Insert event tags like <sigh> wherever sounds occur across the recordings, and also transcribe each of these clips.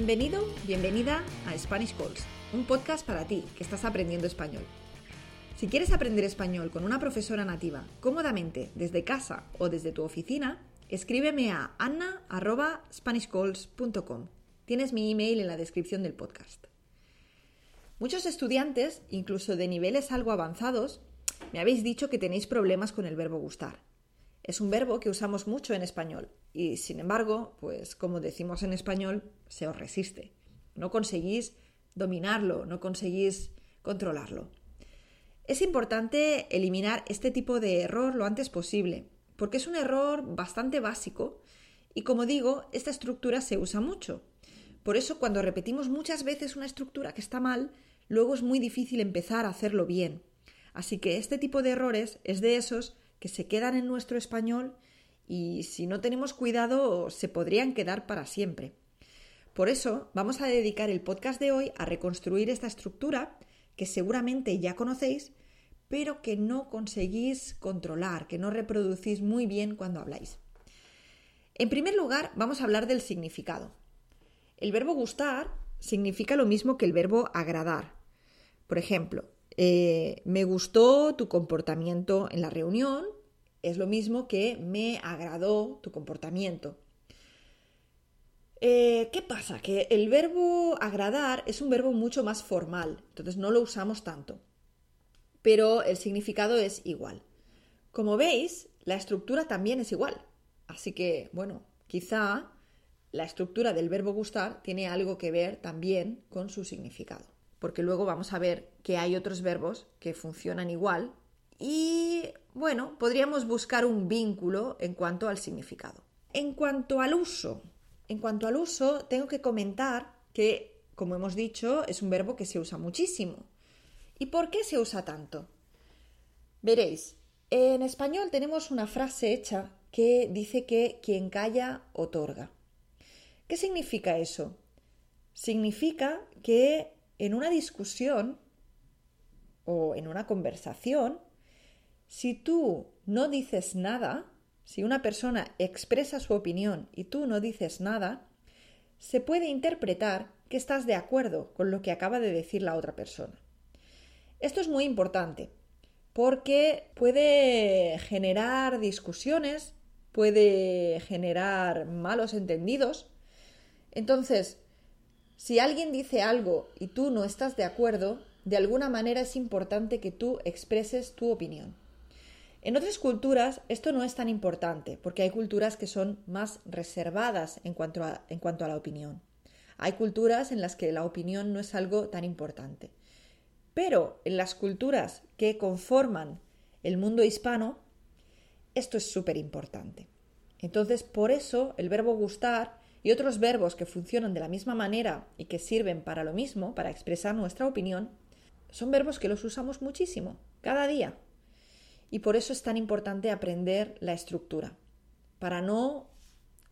Bienvenido, bienvenida a Spanish Calls, un podcast para ti que estás aprendiendo español. Si quieres aprender español con una profesora nativa cómodamente desde casa o desde tu oficina, escríbeme a anna.spanishcalls.com. Tienes mi email en la descripción del podcast. Muchos estudiantes, incluso de niveles algo avanzados, me habéis dicho que tenéis problemas con el verbo gustar. Es un verbo que usamos mucho en español y, sin embargo, pues como decimos en español, se os resiste. No conseguís dominarlo, no conseguís controlarlo. Es importante eliminar este tipo de error lo antes posible, porque es un error bastante básico y, como digo, esta estructura se usa mucho. Por eso, cuando repetimos muchas veces una estructura que está mal, luego es muy difícil empezar a hacerlo bien. Así que este tipo de errores es de esos que se quedan en nuestro español y si no tenemos cuidado se podrían quedar para siempre. Por eso vamos a dedicar el podcast de hoy a reconstruir esta estructura que seguramente ya conocéis, pero que no conseguís controlar, que no reproducís muy bien cuando habláis. En primer lugar, vamos a hablar del significado. El verbo gustar significa lo mismo que el verbo agradar. Por ejemplo, eh, me gustó tu comportamiento en la reunión, es lo mismo que me agradó tu comportamiento. Eh, ¿Qué pasa? Que el verbo agradar es un verbo mucho más formal, entonces no lo usamos tanto, pero el significado es igual. Como veis, la estructura también es igual, así que, bueno, quizá la estructura del verbo gustar tiene algo que ver también con su significado porque luego vamos a ver que hay otros verbos que funcionan igual y bueno, podríamos buscar un vínculo en cuanto al significado. En cuanto al uso, en cuanto al uso, tengo que comentar que, como hemos dicho, es un verbo que se usa muchísimo. ¿Y por qué se usa tanto? Veréis, en español tenemos una frase hecha que dice que quien calla otorga. ¿Qué significa eso? Significa que en una discusión o en una conversación, si tú no dices nada, si una persona expresa su opinión y tú no dices nada, se puede interpretar que estás de acuerdo con lo que acaba de decir la otra persona. Esto es muy importante porque puede generar discusiones, puede generar malos entendidos. Entonces, si alguien dice algo y tú no estás de acuerdo, de alguna manera es importante que tú expreses tu opinión. En otras culturas esto no es tan importante, porque hay culturas que son más reservadas en cuanto a, la opinión. Hay culturas en las que la opinión no es algo tan importante. Pero en las culturas que conforman el mundo hispano, esto es súper importante. Entonces, por eso el verbo gustar y otros verbos que funcionan de la misma manera y que sirven para lo mismo, para expresar nuestra opinión, son verbos que los usamos muchísimo, cada día. Y por eso es tan importante aprender la estructura, para no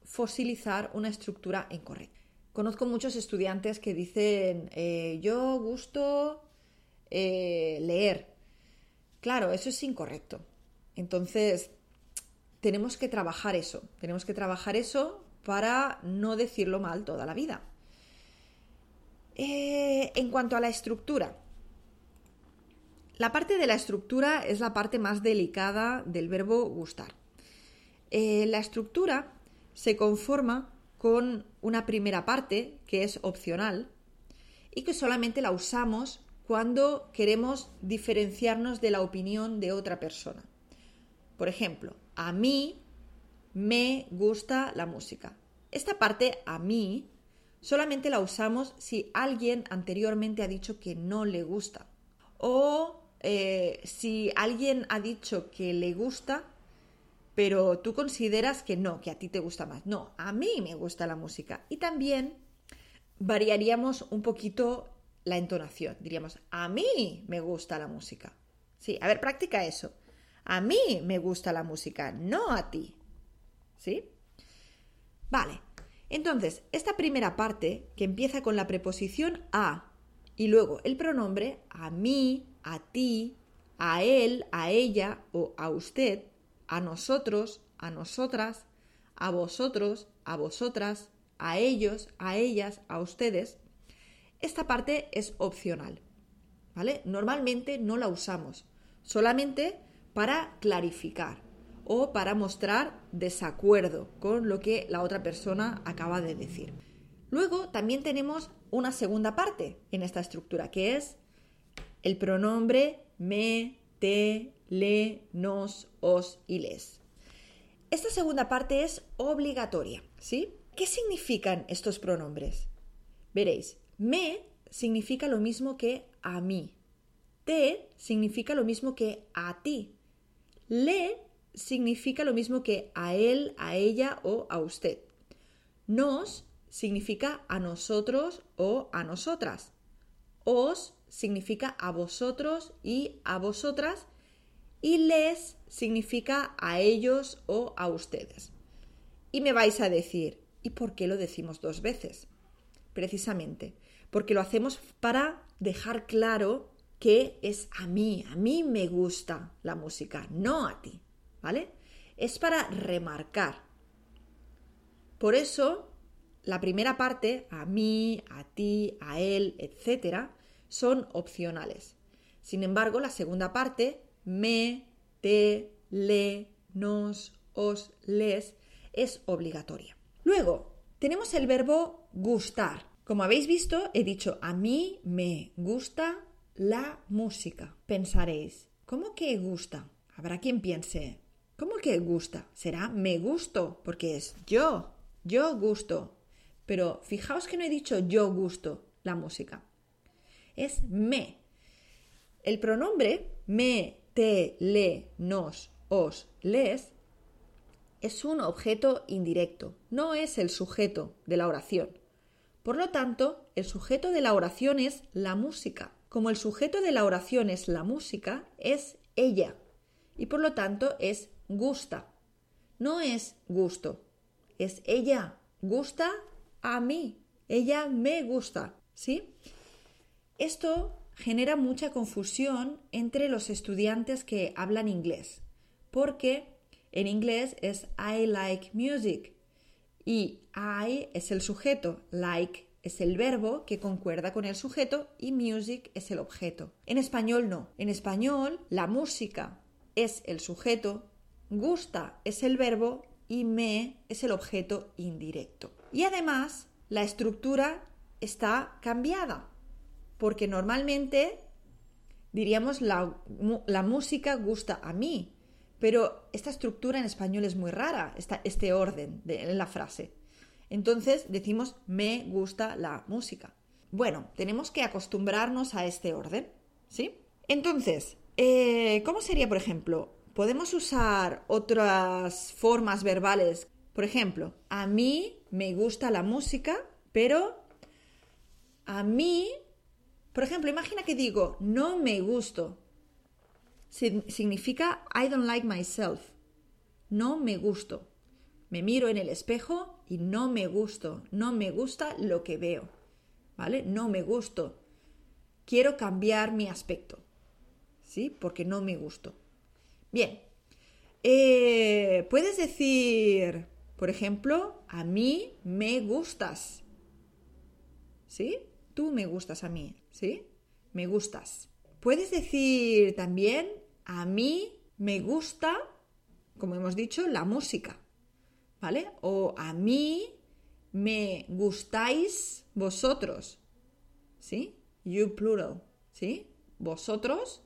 fosilizar una estructura incorrecta. Conozco muchos estudiantes que dicen, eh, yo gusto eh, leer. Claro, eso es incorrecto. Entonces, tenemos que trabajar eso, tenemos que trabajar eso para no decirlo mal toda la vida. Eh, en cuanto a la estructura, la parte de la estructura es la parte más delicada del verbo gustar. Eh, la estructura se conforma con una primera parte que es opcional y que solamente la usamos cuando queremos diferenciarnos de la opinión de otra persona. Por ejemplo, a mí me gusta la música. Esta parte a mí solamente la usamos si alguien anteriormente ha dicho que no le gusta. O eh, si alguien ha dicho que le gusta, pero tú consideras que no, que a ti te gusta más. No, a mí me gusta la música. Y también variaríamos un poquito la entonación. Diríamos, a mí me gusta la música. Sí, a ver, practica eso. A mí me gusta la música, no a ti. ¿Sí? Vale. Entonces, esta primera parte, que empieza con la preposición a y luego el pronombre a mí, a ti, a él, a ella o a usted, a nosotros, a nosotras, a vosotros, a vosotras, a ellos, a ellas, a ustedes, esta parte es opcional. ¿Vale? Normalmente no la usamos, solamente para clarificar o para mostrar desacuerdo con lo que la otra persona acaba de decir. Luego también tenemos una segunda parte en esta estructura, que es el pronombre me, te, le, nos, os y les. Esta segunda parte es obligatoria, ¿sí? ¿Qué significan estos pronombres? Veréis, me significa lo mismo que a mí. Te significa lo mismo que a ti. Le significa lo mismo que a él, a ella o a usted. Nos significa a nosotros o a nosotras. Os significa a vosotros y a vosotras. Y les significa a ellos o a ustedes. Y me vais a decir, ¿y por qué lo decimos dos veces? Precisamente, porque lo hacemos para dejar claro que es a mí, a mí me gusta la música, no a ti, ¿vale? Es para remarcar. Por eso, la primera parte, a mí, a ti, a él, etcétera, son opcionales. Sin embargo, la segunda parte, me, te, le, nos, os, les, es obligatoria. Luego, tenemos el verbo gustar. Como habéis visto, he dicho a mí me gusta la música. Pensaréis, ¿cómo que gusta? Habrá quien piense, ¿cómo que gusta? Será me gusto, porque es yo, yo gusto. Pero fijaos que no he dicho yo gusto la música. Es me. El pronombre me, te, le, nos, os, les es un objeto indirecto, no es el sujeto de la oración. Por lo tanto, el sujeto de la oración es la música. Como el sujeto de la oración es la música, es ella. Y por lo tanto es gusta. No es gusto. Es ella. Gusta a mí. Ella me gusta. ¿Sí? Esto genera mucha confusión entre los estudiantes que hablan inglés. Porque en inglés es I like music y I es el sujeto, like es el verbo que concuerda con el sujeto y music es el objeto. En español no. En español la música es el sujeto, gusta es el verbo y me es el objeto indirecto. Y además la estructura está cambiada porque normalmente diríamos la, la música gusta a mí, pero esta estructura en español es muy rara, este orden en la frase. Entonces decimos me gusta la música. Bueno, tenemos que acostumbrarnos a este orden, ¿sí? Entonces, eh, ¿cómo sería, por ejemplo? Podemos usar otras formas verbales. Por ejemplo, a mí me gusta la música, pero a mí, por ejemplo, imagina que digo no me gusto significa I don't like myself. No me gusto. Me miro en el espejo y no me gusto. No me gusta lo que veo. ¿Vale? No me gusto. Quiero cambiar mi aspecto. ¿Sí? Porque no me gusto. Bien. Eh, puedes decir, por ejemplo, a mí me gustas. ¿Sí? Tú me gustas a mí. ¿Sí? Me gustas. Puedes decir también, a mí me gusta, como hemos dicho, la música, ¿vale? O a mí me gustáis vosotros, ¿sí? You plural, ¿sí? Vosotros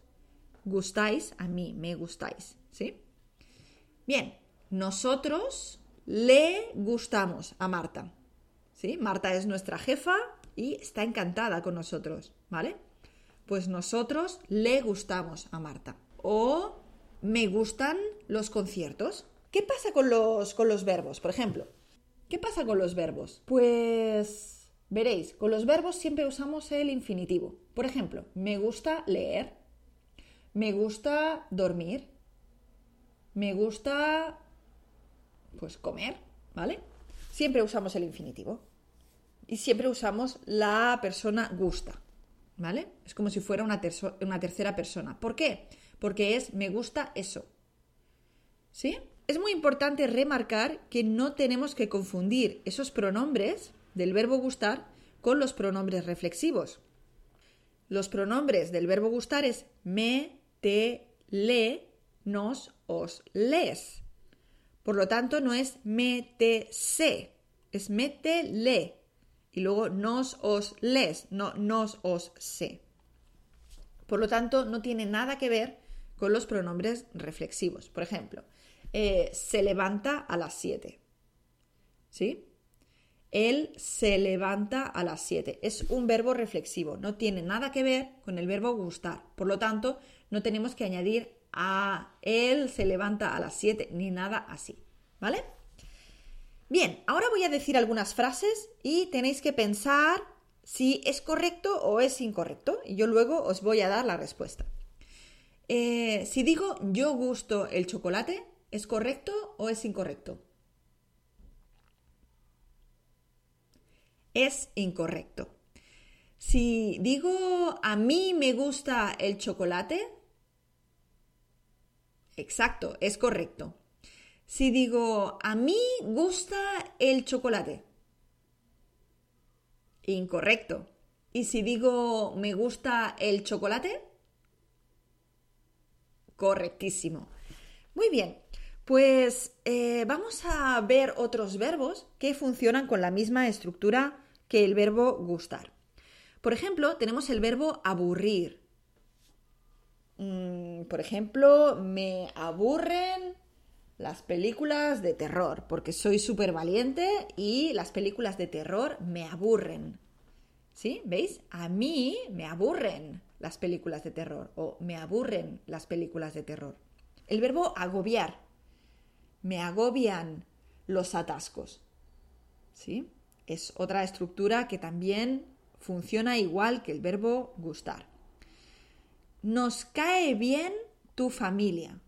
gustáis a mí, me gustáis, ¿sí? Bien, nosotros le gustamos a Marta, ¿sí? Marta es nuestra jefa y está encantada con nosotros, ¿vale? pues nosotros le gustamos a Marta. O me gustan los conciertos. ¿Qué pasa con los, con los verbos, por ejemplo? ¿Qué pasa con los verbos? Pues veréis, con los verbos siempre usamos el infinitivo. Por ejemplo, me gusta leer, me gusta dormir, me gusta pues comer, ¿vale? Siempre usamos el infinitivo. Y siempre usamos la persona gusta. ¿Vale? Es como si fuera una, tercera persona. ¿Por qué? Porque es me gusta eso. ¿Sí? Es muy importante remarcar que no tenemos que confundir esos pronombres del verbo gustar con los pronombres reflexivos. Los pronombres del verbo gustar es me, te, le, nos, os, les. Por lo tanto, no es me, te, se, es me, te, le. Y luego nos, os, les, no nos, os, se. Por lo tanto, no tiene nada que ver con los pronombres reflexivos. Por ejemplo, eh, se levanta a las 7. ¿Sí? Él se levanta a las 7. Es un verbo reflexivo, no tiene nada que ver con el verbo gustar. Por lo tanto, no tenemos que añadir a él se levanta a las 7 ni nada así. ¿Vale? Bien, ahora voy a decir algunas frases y tenéis que pensar si es correcto o es incorrecto y yo luego os voy a dar la respuesta. Eh, si digo yo gusto el chocolate, ¿es correcto o es incorrecto? es incorrecto. Si digo a mí me gusta el chocolate, exacto, es correcto. Si digo a mí gusta el chocolate, incorrecto. Y si digo me gusta el chocolate, correctísimo. Muy bien, pues eh, vamos a ver otros verbos que funcionan con la misma estructura que el verbo gustar. Por ejemplo, tenemos el verbo aburrir. Mm, por ejemplo, me aburren las películas de terror, porque soy súper valiente y las películas de terror me aburren. ¿Sí? ¿Veis? A mí me aburren las películas de terror o me aburren las películas de terror. El verbo agobiar. Me agobian los atascos. ¿Sí? es otra estructura que también funciona igual que el verbo gustar. Nos cae bien tu familia.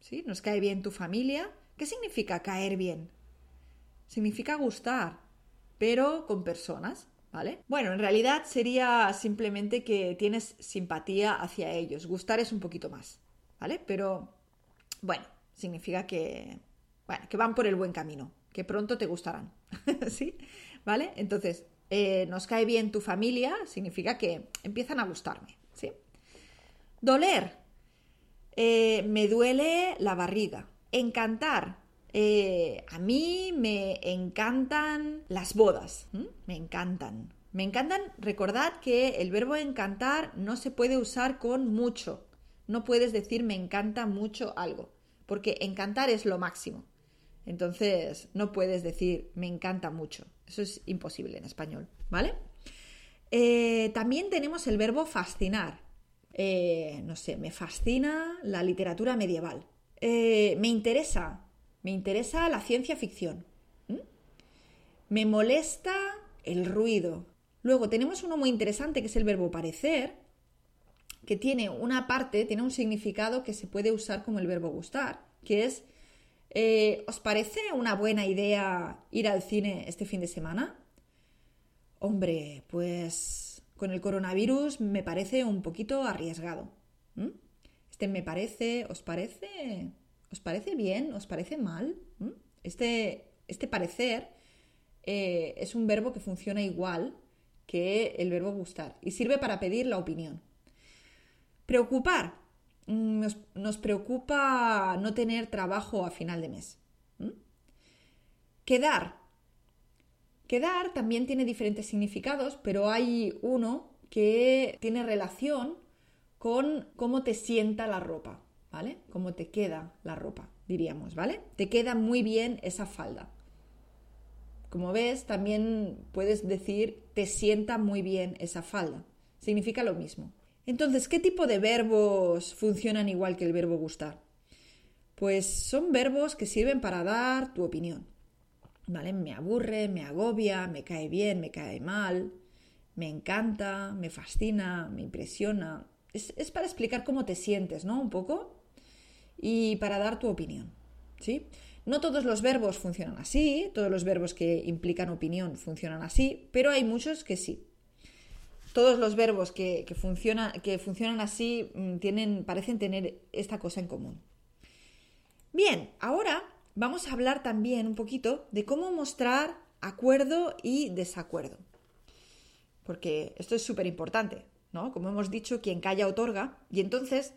¿Sí? Nos cae bien tu familia. ¿Qué significa caer bien? Significa gustar, pero con personas, ¿vale? Bueno, en realidad sería simplemente que tienes simpatía hacia ellos. Gustar es un poquito más, ¿vale? Pero bueno, significa que, bueno, que van por el buen camino, que pronto te gustarán. <laughs> ¿Sí? ¿Vale? Entonces, eh, nos cae bien tu familia, significa que empiezan a gustarme. Doler. Eh, me duele la barriga. Encantar. Eh, a mí me encantan las bodas. Me encantan. Me encantan. Recordad que el verbo encantar no se puede usar con mucho. No puedes decir me encanta mucho algo, porque encantar es lo máximo. Entonces, no puedes decir me encanta mucho. Eso es imposible en español, ¿vale? Eh, también tenemos el verbo fascinar. Eh, no sé, me fascina la literatura medieval. Eh, me interesa, me interesa la ciencia ficción. Me molesta el ruido. Luego tenemos uno muy interesante que es el verbo parecer, que tiene una parte, tiene un significado que se puede usar como el verbo gustar, que es eh, ¿Os parece una buena idea ir al cine este fin de semana? Hombre, pues con el coronavirus me parece un poquito arriesgado. Este me parece, ¿os parece? ¿Os parece bien? ¿Os parece mal? Este, este parecer eh, es un verbo que funciona igual que el verbo gustar y sirve para pedir la opinión. Preocupar Mm, nos, preocupa no tener trabajo a final de mes. Quedar. Quedar también tiene diferentes significados, pero hay uno que tiene relación con cómo te sienta la ropa, ¿vale? Cómo te queda la ropa, diríamos, ¿vale? Te queda muy bien esa falda. Como ves, también puedes decir te sienta muy bien esa falda. Significa lo mismo. Entonces, ¿qué tipo de verbos funcionan igual que el verbo gustar? Pues son verbos que sirven para dar tu opinión. ¿Vale? Me aburre, me agobia, me cae bien, me cae mal, me encanta, me fascina, me impresiona. Es, es para explicar cómo te sientes, ¿no? Un poco. Y para dar tu opinión. ¿Sí? No todos los verbos funcionan así, todos los verbos que implican opinión funcionan así, pero hay muchos que sí todos los verbos que, funcionan así mm, tienen, parecen tener esta cosa en común. Bien, ahora vamos a hablar también un poquito de cómo mostrar acuerdo y desacuerdo. Porque esto es súper importante, ¿no? Como hemos dicho, quien calla otorga. Y entonces,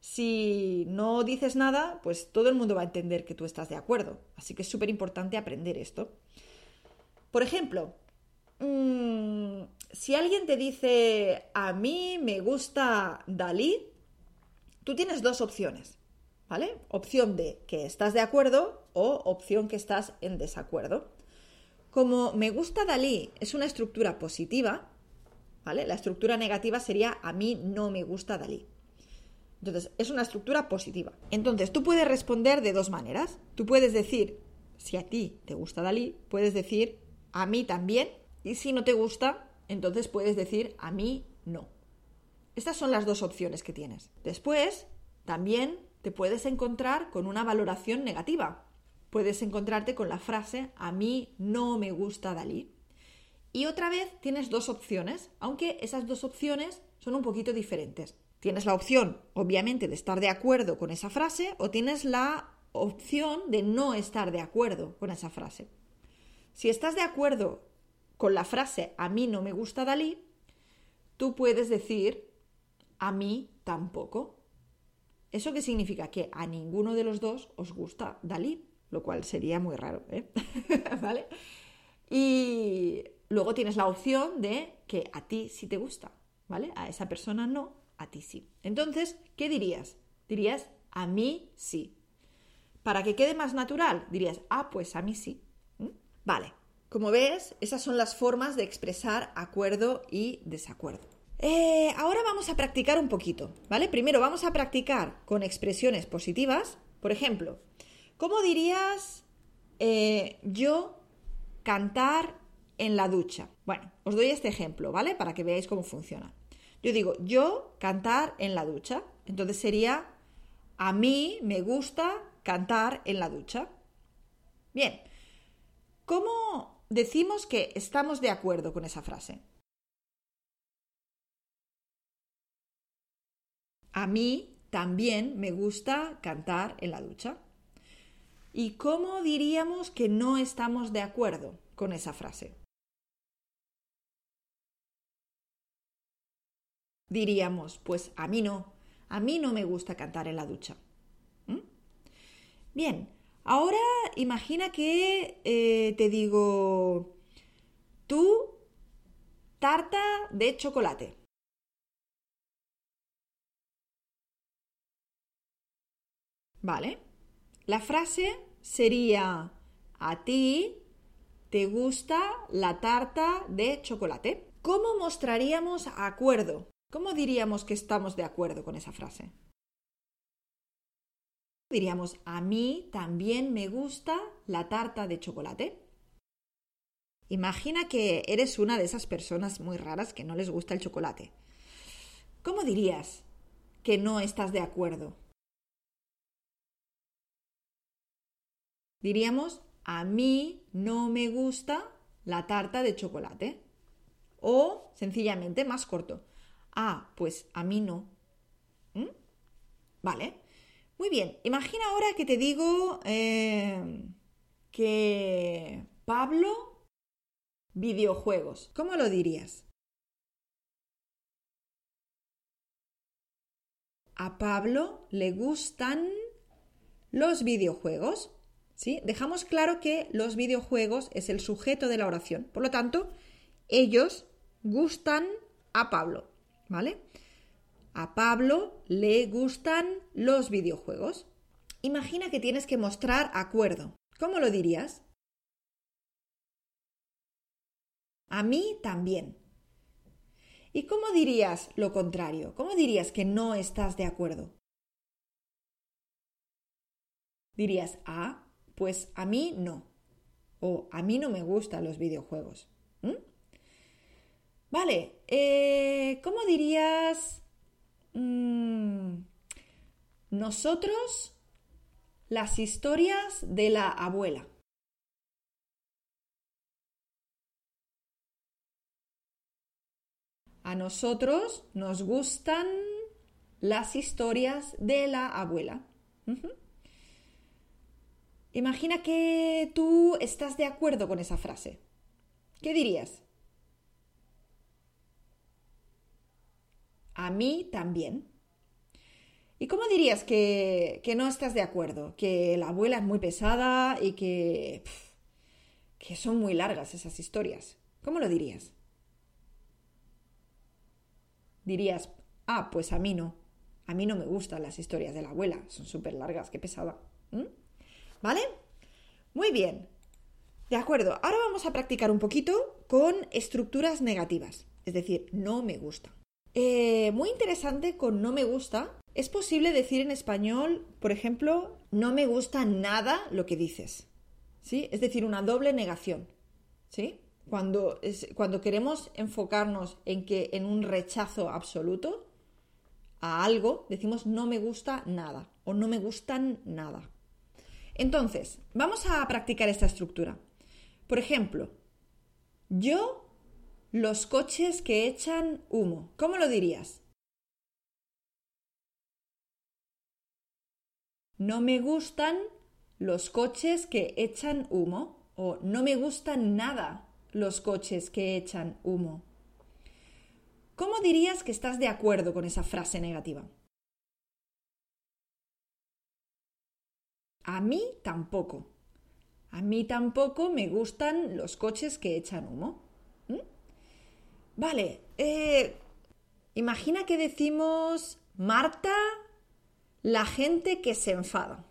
si no dices nada, pues todo el mundo va a entender que tú estás de acuerdo. Así que es súper importante aprender esto. Por ejemplo, mmm, si alguien te dice, a mí me gusta Dalí, tú tienes dos opciones, ¿vale? Opción de que estás de acuerdo o opción que estás en desacuerdo. Como me gusta Dalí es una estructura positiva, ¿vale? La estructura negativa sería a mí no me gusta Dalí. Entonces, es una estructura positiva. Entonces, tú puedes responder de dos maneras. Tú puedes decir, si a ti te gusta Dalí, puedes decir a mí también. Y si no te gusta, entonces puedes decir a mí no. Estas son las dos opciones que tienes. Después, también puedes encontrar con una valoración negativa. Puedes encontrarte con la frase a mí no me gusta Dalí. Y otra vez tienes dos opciones, aunque esas dos opciones son un poquito diferentes. Tienes la opción, obviamente, de estar de acuerdo con esa frase o tienes la opción de no estar de acuerdo con esa frase. Si estás de acuerdo con la frase a mí no me gusta Dalí, tú puedes decir a mí tampoco. ¿Eso qué significa? Que a ninguno de los dos os gusta Dalí, lo cual sería muy raro, ¿eh? <laughs> ¿Vale? Y luego tienes la opción de que a ti sí te gusta, ¿vale? A esa persona no, a ti sí. Entonces, ¿qué dirías? Dirías a mí sí. Para que quede más natural, dirías, ah, pues a mí sí. ¿Mm? Vale. Como ves, esas son las formas de expresar acuerdo y desacuerdo. Eh, ahora vamos a practicar un poquito, ¿vale? Primero vamos a practicar con expresiones positivas. Por ejemplo, ¿cómo dirías eh, yo cantar en la ducha? Bueno, os doy este ejemplo, ¿vale? Para que veáis cómo funciona. Yo digo yo cantar en la ducha. Entonces sería a mí me gusta cantar en la ducha. Bien, ¿cómo decimos que estamos de acuerdo con esa frase. A mí también me gusta cantar en la ducha. ¿Y cómo diríamos que no estamos de acuerdo con esa frase? Diríamos, pues a mí no, a mí no me gusta cantar en la ducha. ¿Mm? Bien, Ahora imagina que eh, te digo, tú, tarta de chocolate. ¿Vale? La frase sería, a ti te gusta la tarta de chocolate. ¿Cómo mostraríamos acuerdo? ¿Cómo diríamos que estamos de acuerdo con esa frase? Diríamos, a mí también me gusta la tarta de chocolate. Imagina que eres una de esas personas muy raras que no les gusta el chocolate. ¿Cómo dirías que no estás de acuerdo? Diríamos, a mí no me gusta la tarta de chocolate. O, sencillamente, más corto, ah, pues a mí no. ¿Mm? ¿Vale? Muy bien, imagina ahora que te digo eh, que Pablo videojuegos. ¿Cómo lo dirías? A Pablo le gustan los videojuegos. ¿Sí? Dejamos claro que los videojuegos es el sujeto de la oración. Por lo tanto, ellos gustan a Pablo. ¿Vale? A Pablo le gustan los videojuegos. Imagina que tienes que mostrar acuerdo. ¿Cómo lo dirías? A mí también. ¿Y cómo dirías lo contrario? ¿Cómo dirías que no estás de acuerdo? Dirías, ah, pues a mí no. O a mí no me gustan los videojuegos. Vale, eh, ¿cómo dirías Mm, nosotros las historias de la abuela. A nosotros nos gustan las historias de la abuela. Imagina que tú estás de acuerdo con esa frase. ¿Qué dirías? A mí también. ¿Y cómo dirías que, no estás de acuerdo? Que la abuela es muy pesada y que, que son muy largas esas historias. ¿Cómo lo dirías? Dirías, ah, pues a mí no. A mí no me gustan las historias de la abuela. Son súper largas, qué pesada. ¿Vale? Muy bien. De acuerdo, ahora vamos a practicar un poquito con estructuras negativas. Es decir, no me gusta. Eh, muy interesante con no me gusta. Es posible decir en español, por ejemplo, no me gusta nada lo que dices. ¿Sí? Es decir, una doble negación. ¿Sí? Cuando, cuando queremos enfocarnos en que en un rechazo absoluto a algo, decimos no me gusta nada o no me gustan nada. Entonces, vamos a practicar esta estructura. Por ejemplo, yo los coches que echan humo. ¿Cómo lo dirías? No me gustan los coches que echan humo o no me gustan nada los coches que echan humo. ¿Cómo dirías que estás de acuerdo con esa frase negativa? A mí tampoco. A mí tampoco me gustan los coches que echan humo. Vale, eh, imagina que decimos Marta, la gente que se enfada.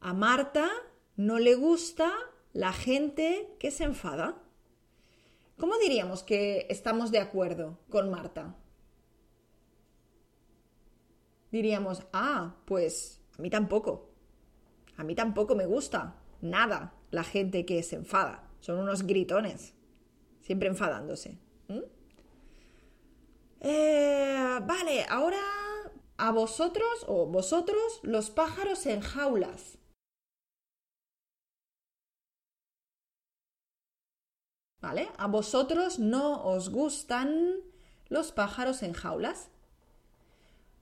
A Marta no le gusta la gente que se enfada. ¿Cómo diríamos que estamos de acuerdo con Marta? Diríamos, ah, pues a mí tampoco. A mí tampoco me gusta nada la gente que se enfada. Son unos gritones, siempre enfadándose. Eh, vale, ahora a vosotros o vosotros los pájaros en jaulas. ¿Vale? A vosotros no os gustan los pájaros en jaulas.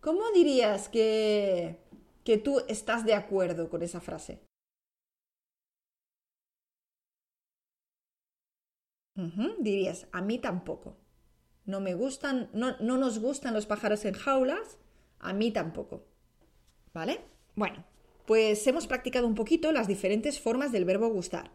¿Cómo dirías que, que tú estás de acuerdo con esa frase? Dirías, a mí tampoco. No me gustan, no, no nos gustan los pájaros en jaulas, a mí tampoco. ¿Vale? Bueno, pues hemos practicado un poquito las diferentes formas del verbo gustar.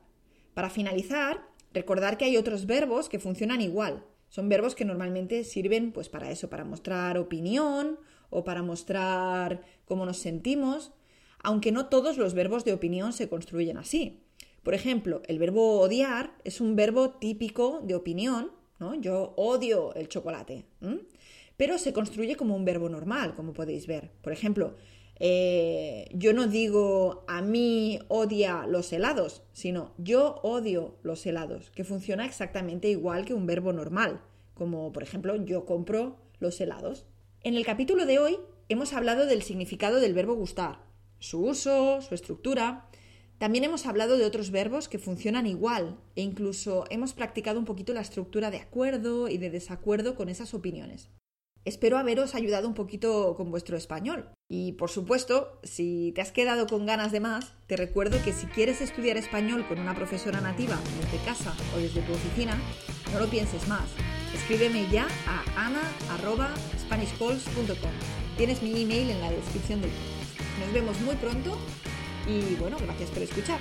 Para finalizar, recordar que hay otros verbos que funcionan igual. Son verbos que normalmente sirven pues para eso, para mostrar opinión o para mostrar cómo nos sentimos, aunque no todos los verbos de opinión se construyen así. Por ejemplo, el verbo odiar es un verbo típico de opinión, ¿no? Yo odio el chocolate, pero se construye como un verbo normal, como podéis ver. Por ejemplo, eh, yo no digo a mí odia los helados, sino yo odio los helados, que funciona exactamente igual que un verbo normal, como por ejemplo yo compro los helados. En el capítulo de hoy hemos hablado del significado del verbo gustar, su uso, su estructura, también hemos hablado de otros verbos que funcionan igual e incluso hemos practicado un poquito la estructura de acuerdo y de desacuerdo con esas opiniones. Espero haberos ayudado un poquito con vuestro español. Y por supuesto, si te has quedado con ganas de más, te recuerdo que si quieres estudiar español con una profesora nativa desde casa o desde tu oficina, no lo pienses más. Escríbeme ya a ana.spanishcalls.com. Tienes mi email en la descripción del video. Nos vemos muy pronto y bueno, gracias por escuchar.